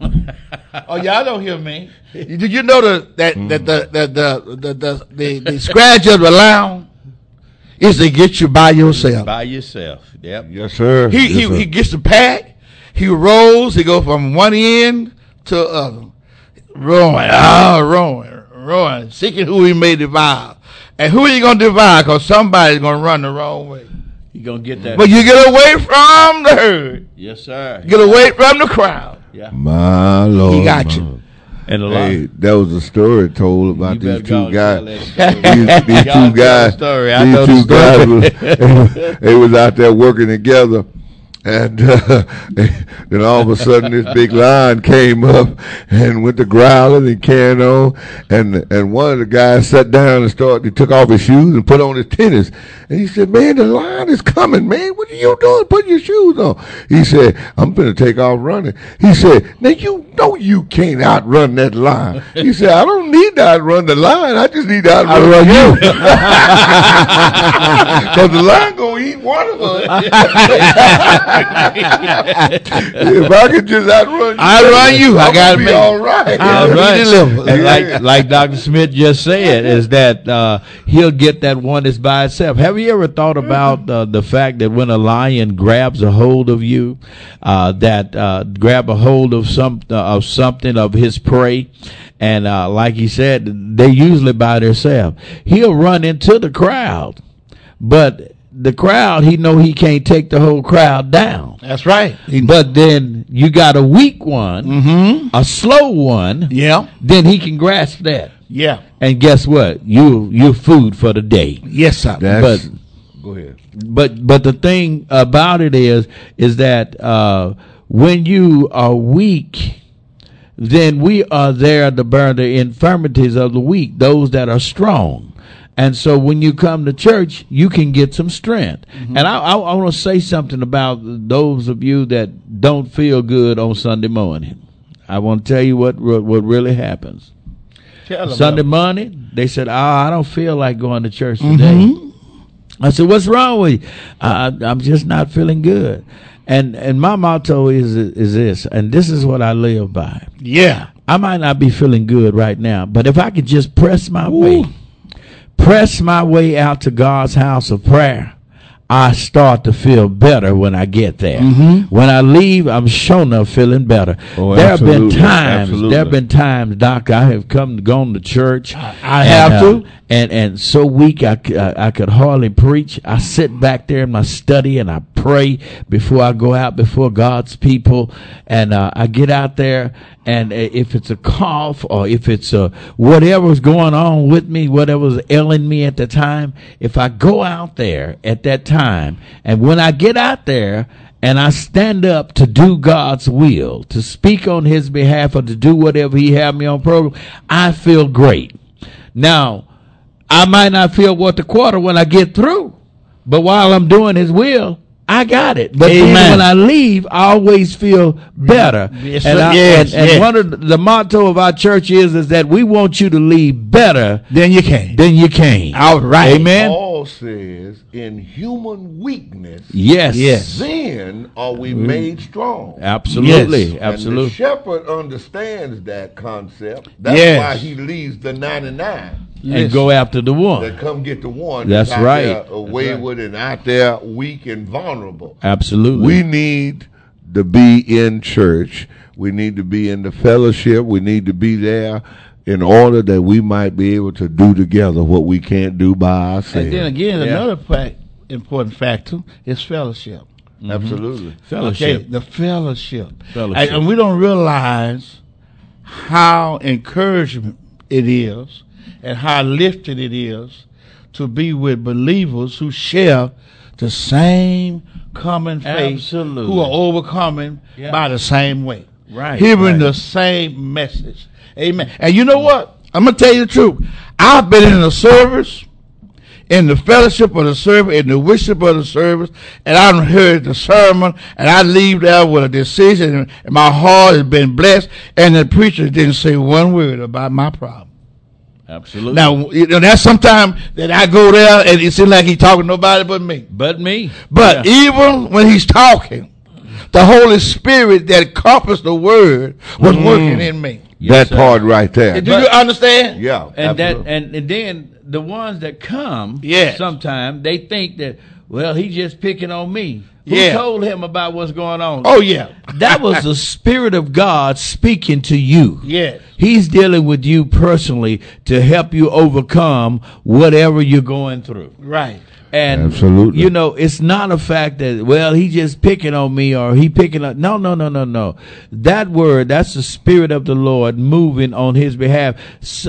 oh, y'all don't hear me. Did you know the, that that the the the the the, the, the scratch of the line is to get you by yourself. by yourself. Yep. Yes, sir. He Yes, he sir. he gets the pack. He rolls. He go from one end to the other, rolling, ah, rolling, rolling, seeking who he may devour. And who are you gonna devour? Cause somebody's gonna run the wrong way. You gonna get that? But you get away from the herd. yes, sir. Get away from the crowd. Yeah. My Lord. He got you. And a lot. Hey, that was a story told about these two guys. tell that story. these, these two guys, the story. I these know the two story. guys, was, they was out there working together, and uh, then all of a sudden this big lion came up and went to growling and carrying on, and and one of the guys sat down and started. He took off his shoes and put on his tennis, and he said, "Man, the lion is coming, man. What are you doing? Put your shoes on." He said, "I'm gonna take off running." He said, "Now you know you can't outrun that lion." He said, "I don't need to outrun the lion. I just need to outrun you." Because the lion gonna eat one of us. If I could just outrun you, Outrun you, I I'm gotta gonna be make- all right. That's He right. delivered. And like like Dr. Smith just said, is that uh, he'll get that one that's by itself. Have you ever thought about uh, the fact that when a lion grabs a hold of you, uh, that uh, grab a hold of some uh, of something of his prey, and uh, like he said, they usually by themselves. He'll run into the crowd, but the crowd, he know he can't take the whole crowd down. That's right. But then you got a weak one, Mm-hmm. a slow one, Yeah. then he can grasp that. Yeah. And guess what? You you food for the day. Yes, sir. That's, But go ahead. but but the thing about it is is that uh, when you are weak, then we are there to burn the infirmities of the weak, those that are strong. And so when you come to church, you can get some strength. And I, I, I want to say something about those of you that don't feel good on Sunday morning. I want to tell you what what what really happens. Sunday morning, they said, "Oh, I don't feel like going to church today." I said, "What's wrong with you?" I, I'm just not feeling good. And and my motto is is this, and this is what I live by. Yeah. I might not be feeling good right now, but if I could just press my way, press my way out to God's house of prayer, I start to feel better when I get there. When I leave, I'm sure enough feeling better. Oh, there have been times, absolutely. there have been times, Doc, I have come to gone to church. I and, have uh, to. and and so weak I I could hardly preach. I sit back there in my study and I pray before I go out before God's people, and uh, I get out there. And uh, if it's a cough or if it's a whatever's going on with me, whatever's ailing me at the time, if I go out there at that time time. And when I get out there and I stand up to do God's will, to speak on his behalf or to do whatever he have me on program, I feel great. Now, I might not feel what the quarter when I get through, but while I'm doing his will, I got it. But then when I leave, I always feel better. Yes, and sir. I, Yes, and, and yes. one of the, motto of our church is is that we want you to leave better than you came. than you came. All right. Amen. Paul says, in human weakness, Yes. Yes. then are we made strong. Absolutely. Yes. And the Absolutely. shepherd understands that concept. That's Yes. why he leaves the 99 And go after the one. that come get the one That's out right. there uh, wayward and out there weak and vulnerable. Absolutely. We need to be in church. We need to be in the fellowship. We need to be there in order that we might be able to do together what we can't do by ourselves. And then again, Yeah. another fact, important factor is fellowship. Mm-hmm. Absolutely. fellowship. Okay, the fellowship. Fellowship. And, and we don't realize how encouragement it is and how lifted it is to be with believers who share the same common faith, Absolutely. who are overcoming Yeah. by the same way. Right, Hearing right. the same message. Amen. And you know what? I'm going to tell you the truth. I've been in the service in the fellowship of the service, in the worship of the service, and I heard the sermon, and I leave there with a decision, and, and my heart has been blessed, and the preacher didn't say one word about my problem. Absolutely. Now, you know, that's sometimes that I go there, and it seems like he's talking to nobody but me. but me. But Yeah. even when he's talking, the Holy Spirit that compassed the word was mm. working in me. Yes, that sir. part right there. Do you understand? yeah. and that and, and then the ones that come Yes. sometimes they think that well he's just picking on me who Yeah. told him about what's going on Oh, yeah. that was the spirit of god speaking to you Yes. he's dealing with you personally to help you overcome whatever you're going through Right. And Absolutely. you know, it's not a fact that well, he just picking on me or he picking up. No, no, no, no, no. That word, that's the spirit of the Lord moving on His behalf.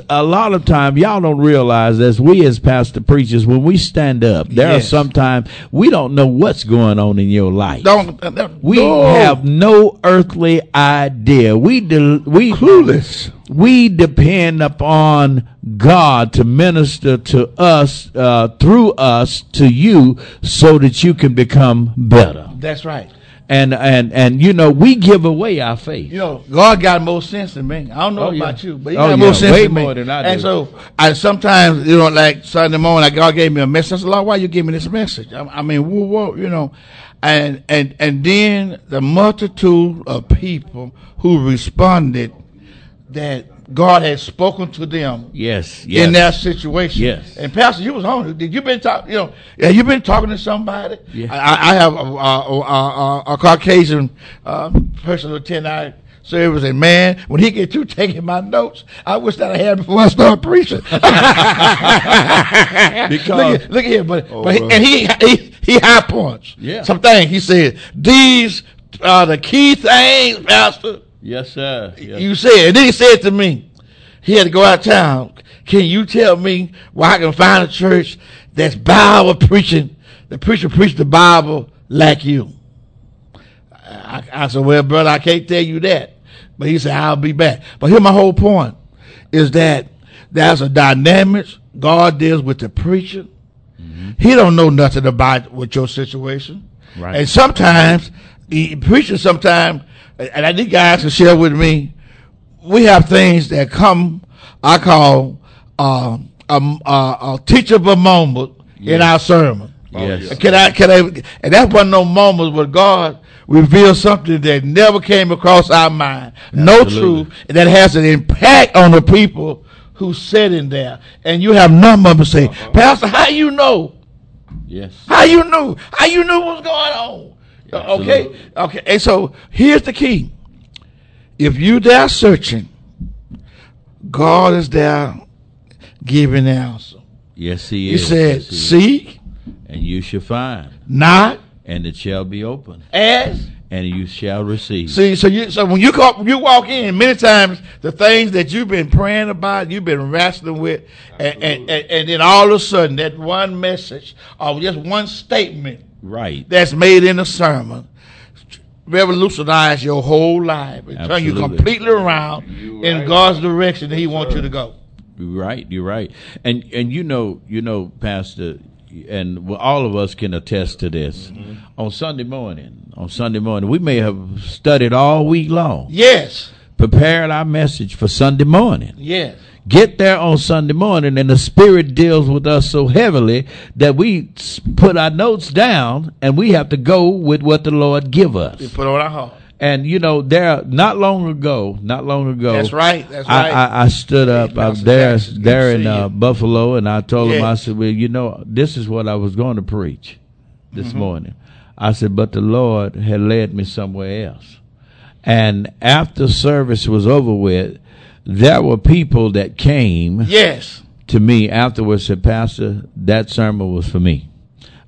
A lot of time, y'all don't realize as we as pastor preachers, when we stand up, there Yes. are sometimes we don't know what's going on in your life. Don't. uh, we no. have no earthly idea. We de- we Clueless. We depend upon God to minister to us uh, through us to you, so that you can become better. That's right. And and and you know we give away our faith. You know, God got more sense than me. I don't know Oh, yeah. about you, but He Oh, got more sense way than me. more than I and so, I sometimes, you know, like Sunday morning, like God gave me a message. I said, Lord, why you give me this message? I, I mean, whoa, whoa, you know, and and and then the multitude of people who responded that God had spoken to them Yes, yes. in that situation. Yes. And Pastor, you was on. Did you been talking? You know, yeah, you been talking to somebody? Yeah. I, I have a, a, a, a Caucasian uh, person who attend our service, and man, when he get through taking my notes, I wish that I had before I start preaching. Because- look, at, look at here, but, Oh, but he, and he he he high points. Yeah. some things he said. These are the key things, Pastor. Yes, sir. Yes. You said, and then he said to me, he had to go out of town. Can you tell me where I can find a church that's Bible preaching, the preacher preach the Bible like you? I, I said, well, brother, I can't tell you that. But he said, I'll be back. But here my whole point is that there's a dynamics God deals with the preacher. Mm-hmm. He don't know nothing about what your situation. Right. And sometimes, he, preachers sometimes, and I need guys to share with me, we have things that come, I call, uh, um, uh, a teachable moment in our sermon. Yes. Can I? Can I? And that's one of those moments where God reveals something that never came across our mind. Absolutely. No Absolutely. truth that has an impact on the people who sit in there. And you have none of them say, Pastor, how you know? Yes. How you knew? How you knew what's going on? Uh, Okay, okay. And so here's the key: if you there searching, God is there giving the answer. Yes, he He is. said, Yes, he. "Seek, and you shall find, not, and it shall be open. As and you shall receive. See, so you so when you call, you walk in, many times the things that you've been praying about, you've been wrestling with, and, and, and, and then all of a sudden that one message or just one statement right. that's made in a sermon revolutionize your whole life and turn you Absolutely. completely around in God's direction that He wants you to go. You're right. You're right. And and you know you know Pastor, and all of us can attest to this. Mm-hmm. On Sunday morning, on Sunday morning, we may have studied all week long, Yes, prepared our message for Sunday morning. yes, Get there on Sunday morning, and the Spirit deals with us so heavily that we put our notes down, and we have to go with what the Lord give us. you put on our heart. And you know, there not long ago, not long ago. That's right. That's I, right. I, I stood up I was there there in uh. Buffalo, and I told him, I said, "Well, you know, this is what I was going to preach this Mm-hmm. morning." I said, "But the Lord had led me somewhere else." And after service was over with, there were people that came yes, to me afterwards said, Pastor, that sermon was for me.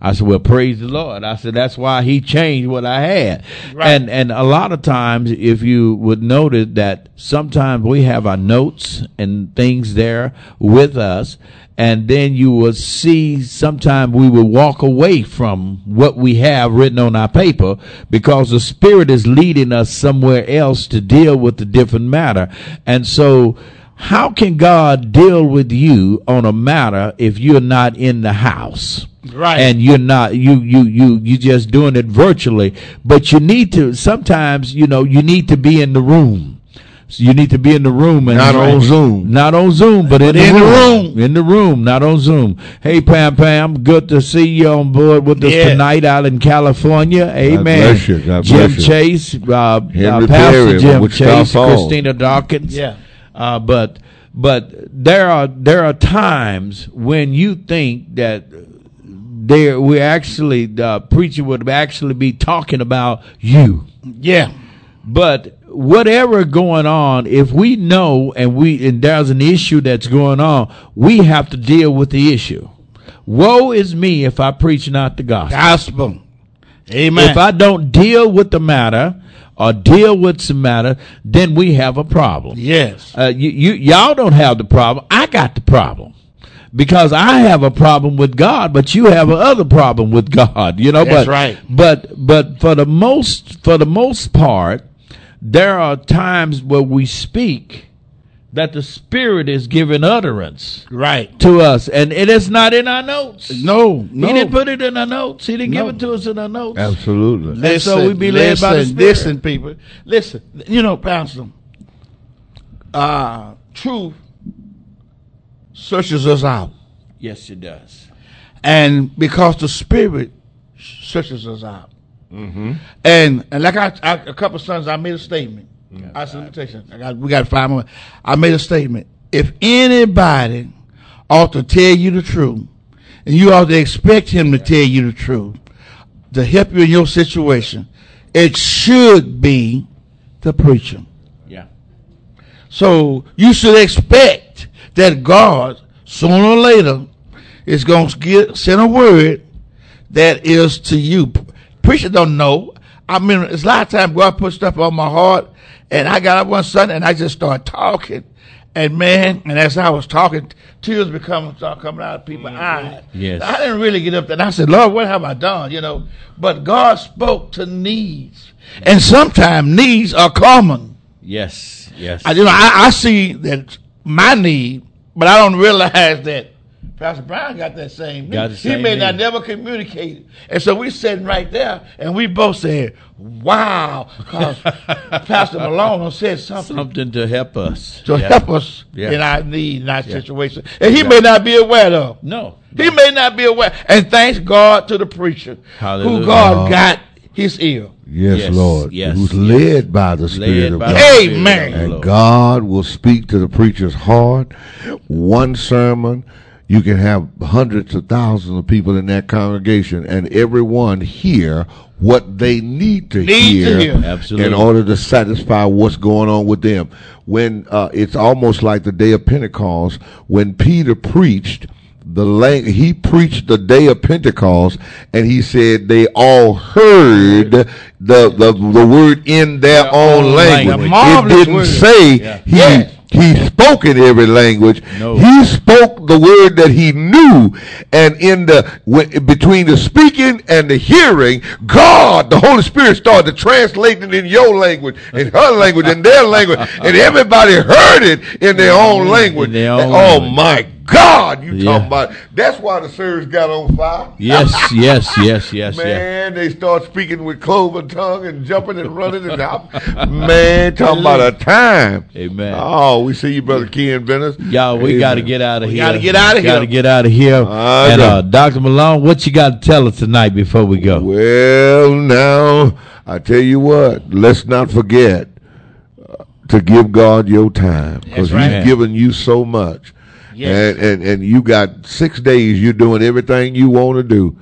I said, Well, praise the Lord. I said, That's why he changed what I had. Right. And and a lot of times if you would notice that sometimes we have our notes and things there with us, and then you will see sometimes we will walk away from what we have written on our paper because the Spirit is leading us somewhere else to deal with the different matter. And so how can God deal with you on a matter if you're not in the house? Right. And you're not you you you you just doing it virtually, but you need to sometimes, you know, you need to be in the room. So you need to be in the room and Not on Zoom. Not on Zoom, but, in, in the the room. room. In the room, not on Zoom. Hey Pam Pam, good to see you on board with us Yeah. tonight out in California. Amen. bless you. God Jim bless you. Chase, uh, uh, Pastor Perry, Jim Chase, Christina Dawkins. Yeah. Uh, but but there are there are times when you think that there we actually the preacher would actually be talking about you. yeah, But whatever going on, if we know and we and there's an issue that's going on, we have to deal with the issue. Woe is me if I preach not the gospel. gospel. Amen. If I don't deal with the matter or deal with some matter, then we have a problem. yes, Uh, you, you y'all don't have the problem. I got the problem because I have a problem with God, but you have another problem with God. You know, That's but right. but but for the most for the most part, there are times where we speak that the Spirit is giving utterance right. to us, and it is not in our notes. No, no. He didn't put it in our notes. He didn't No. give it to us in our notes. Absolutely. And so we be led by the Spirit. Listen, people. Listen. You know, Pastor. Uh, truth searches us out, Yes, it does. and because the Spirit searches us out, Mm-hmm. and and like I, I a couple of sons, I made a statement. I said, let me tell you something. I got, we got five more. I made a statement. If anybody ought to tell you the truth, and you ought to expect him to tell you the truth to help you in your situation, it should be the preacher. Yeah. So you should expect that God, sooner or later, is going to get send a word that is to you. Preacher don't know. I mean, it's a lot of times God put stuff on my heart, and I got up one Sunday and I just started talking, and man, and as I was talking, tears become start coming out of people's mm-hmm. eyes. Yes. I didn't really get up there. And I said, Lord, what have I done? You know, but God spoke to needs, and sometimes needs are common. Yes. Yes. I, you know, I, I see that my need, but I don't realize that Pastor Brown got that same need. Got the he same may not need. never communicate it. And so we're sitting right there, and we both said, wow, because Pastor Malone said something Something to help us. to Yeah. help us Yeah. in our need, in our situation. And he may not be aware of. No. He may not be aware. And thanks God to the preacher Hallelujah. who God got his ear. Yes, Yes, Lord. yes, Who's led by the Spirit Led of God. Amen. And Lord. God will speak to the preacher's heart. One sermon, you can have hundreds of thousands of people in that congregation, and everyone hear what they need to Need to hear, hear. Absolutely. in order to satisfy what's going on with them. When uh, it's almost like the day of Pentecost, when Peter preached, the lang- he preached the day of Pentecost, and he said they all heard the the, the word in their, Their own own language. language. It didn't word. say Yeah. he he spoke in every language. No. He spoke the word that he knew, and in the when, between the speaking and the hearing, God, the Holy Spirit, started translating in your language, in her language, in their language, and everybody heard it in their own language. their own oh language. my God, you Yeah. talking about? That's why the service got on fire. Yes, yes, yes, yes, yes. Man, they start speaking with cloven tongue and jumping and running and out. Man, talking about a time. Amen. Oh, we see you, brother Ken Venice. Y'all, we got to get out of We here. gotta get out of here. Got to get out of here. I and uh, Doctor Malone, what you got to tell us tonight before we go? Well, now I tell you what. Let's not forget uh, to give God your time because right. He's given you so much, Yes. and, and and you got six days. You're doing everything you want to do.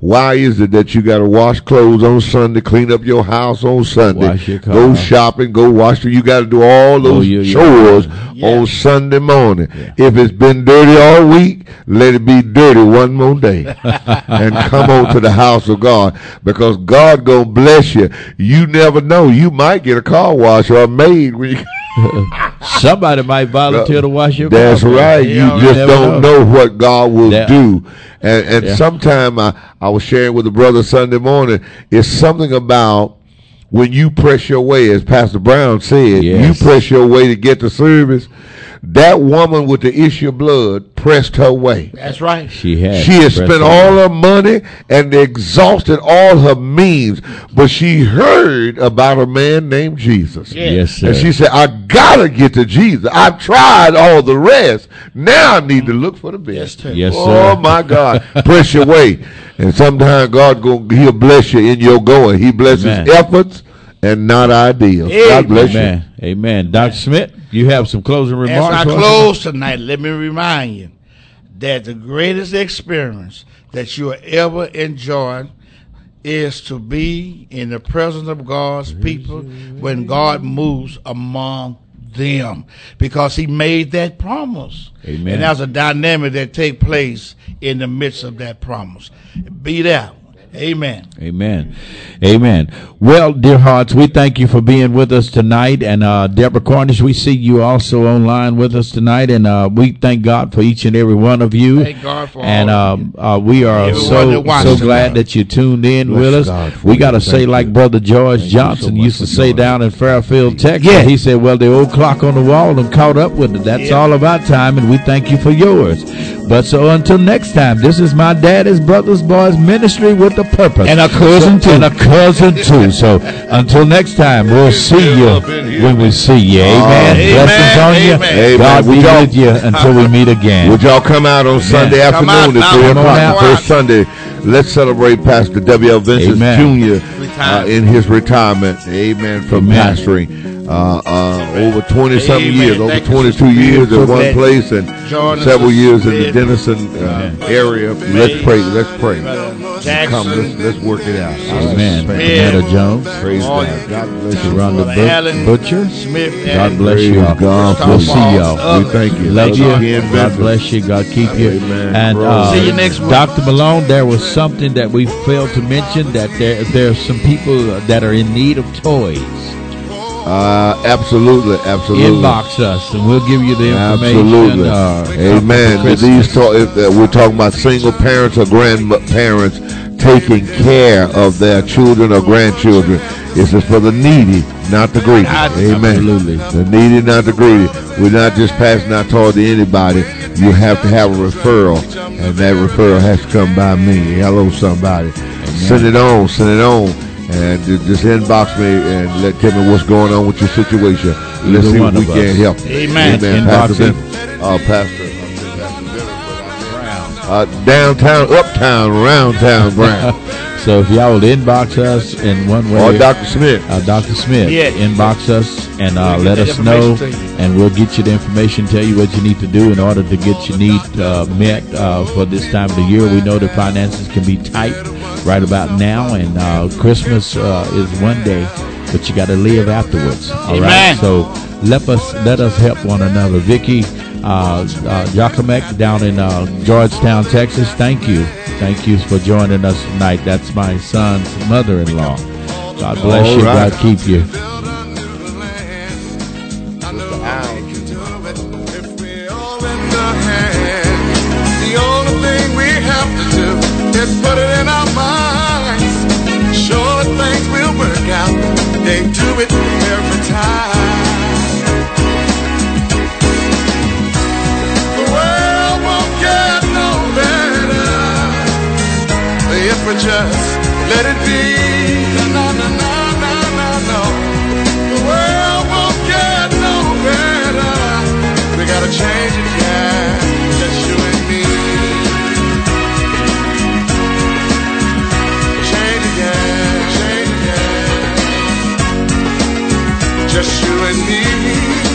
Why is it that you got to wash clothes on Sunday, clean up your house on Sunday, Wash your car. go shopping, go wash? You got to do all oh, those your yard. chores Yeah. on Sunday morning. If it's been dirty all week, let it be dirty one more day, and come on to the house of God because God gonna bless you. You never know. You might get a car wash or a maid when you. Somebody might volunteer to wash your That's car. right. You you just don't know. what God will Yeah. do. And and Yeah. sometime I, I was sharing with a brother Sunday morning, it's something about when you press your way, as Pastor Brown said, Yes. you press your way to get the service. That woman with the issue of blood pressed her way. That's right. She had. She had spent cancer. all her money and exhausted all her means, but she heard about a man named Jesus. Yeah. Yes, sir. And she said, I gotta get to Jesus. I've tried all the rest. Now I need to look for the best. sir. Yes, oh sir. Oh my God. Press your way. And sometimes God go he'll bless you in your going. He blesses Amen. efforts and not ideals. God bless Amen. Amen. Dr. Smith, you have some closing remarks. As remarks. I close tonight, let me remind you that the greatest experience that you will ever enjoy is to be in the presence of God's people when God moves among them because he made that promise. Amen. And there's a dynamic that take place in the midst of that promise. Be there. Amen. Amen. Amen. Well, dear hearts, we thank you for being with us tonight. And uh, Deborah Cornish, we see you also online with us tonight. And uh, we thank God for each and every one of you. Thank God for and all of um, uh, we are Everyone so so tonight. glad that you tuned in Bless with us. God we got to Thank say, you. like Brother George Thank you so Johnson used to say down in Fairfield, Texas. Yeah. He said, "Well, the old clock on the wall and caught up with it. That's Yeah. all of our time, and we thank you for yours." But so until next time, this is my daddy's brothers boys ministry with a purpose And a cousin, So- too. and a cousin too. So until next time, we'll see you when we see you. Amen. Amen. Blessings on you. Amen. God be y'all- with you until we meet again. Would y'all come out on Sunday Come afternoon at 3 o'clock, first Sunday? Let's celebrate Pastor W.L. Vincent Jr. Uh, in his retirement. Amen. From Amen. pastoring uh, uh, over 20 something Amen. years, over 22 years Bill, at one place and Join several years in the Denison uh, area. Let's pray. Let's pray. Jackson. Come, let's, let's work it out. Amen. Amen. Netta Jones. Praise All God. God bless you. Rhonda Brother Allen Butcher. Smith. God bless you. God We'll see you. y'all. We thank you. Love you. Again, God bless you. God keep you. Amen. And uh, See you next week. Dr. Malone, there was something that we failed to mention that there there are some people that are in need of toys. Uh, absolutely, absolutely. Inbox us, and we'll give you the information. Absolutely. uh, Amen. These talk, if, uh, we're talking about single parents or grandparents taking care of their children or grandchildren. This is for the needy, not the greedy. Amen. Absolutely. The needy, not the greedy. We're not just passing out toys to anybody. You have to have a referral, and that referral has to come by me. Hello, somebody. Send it on. Send it on. And just inbox me and let tell me what's going on with your situation. Let's Either see if we can help. Amen. Amen. Inbox Pastor. Ben- uh, Pastor, uh, downtown, uptown, round town, Brown, So if y'all will inbox us in one way or Dr. Smith. uh, Dr. Smith, Yeah. inbox us and uh, let us know, information to you. and we'll get you the information, tell you what you need to do in order to get your need uh, met uh, for this time of the year. We know the finances can be tight right about now, and uh, Christmas uh, is one day, but you got to live afterwards. All right. Amen. So let us let us help one another. Vicky, uh, uh, Jacomek down in uh, Georgetown, Texas. Thank you. Thank you for joining us tonight. That's my son's mother-in-law. God bless All you. right. God keep you. Build a new land. I just let it be. No, no, no, no, no, no. The world won't get no better. We gotta change it, yeah. Just you and me. Change it, yeah. Change it, yeah. Just you and me.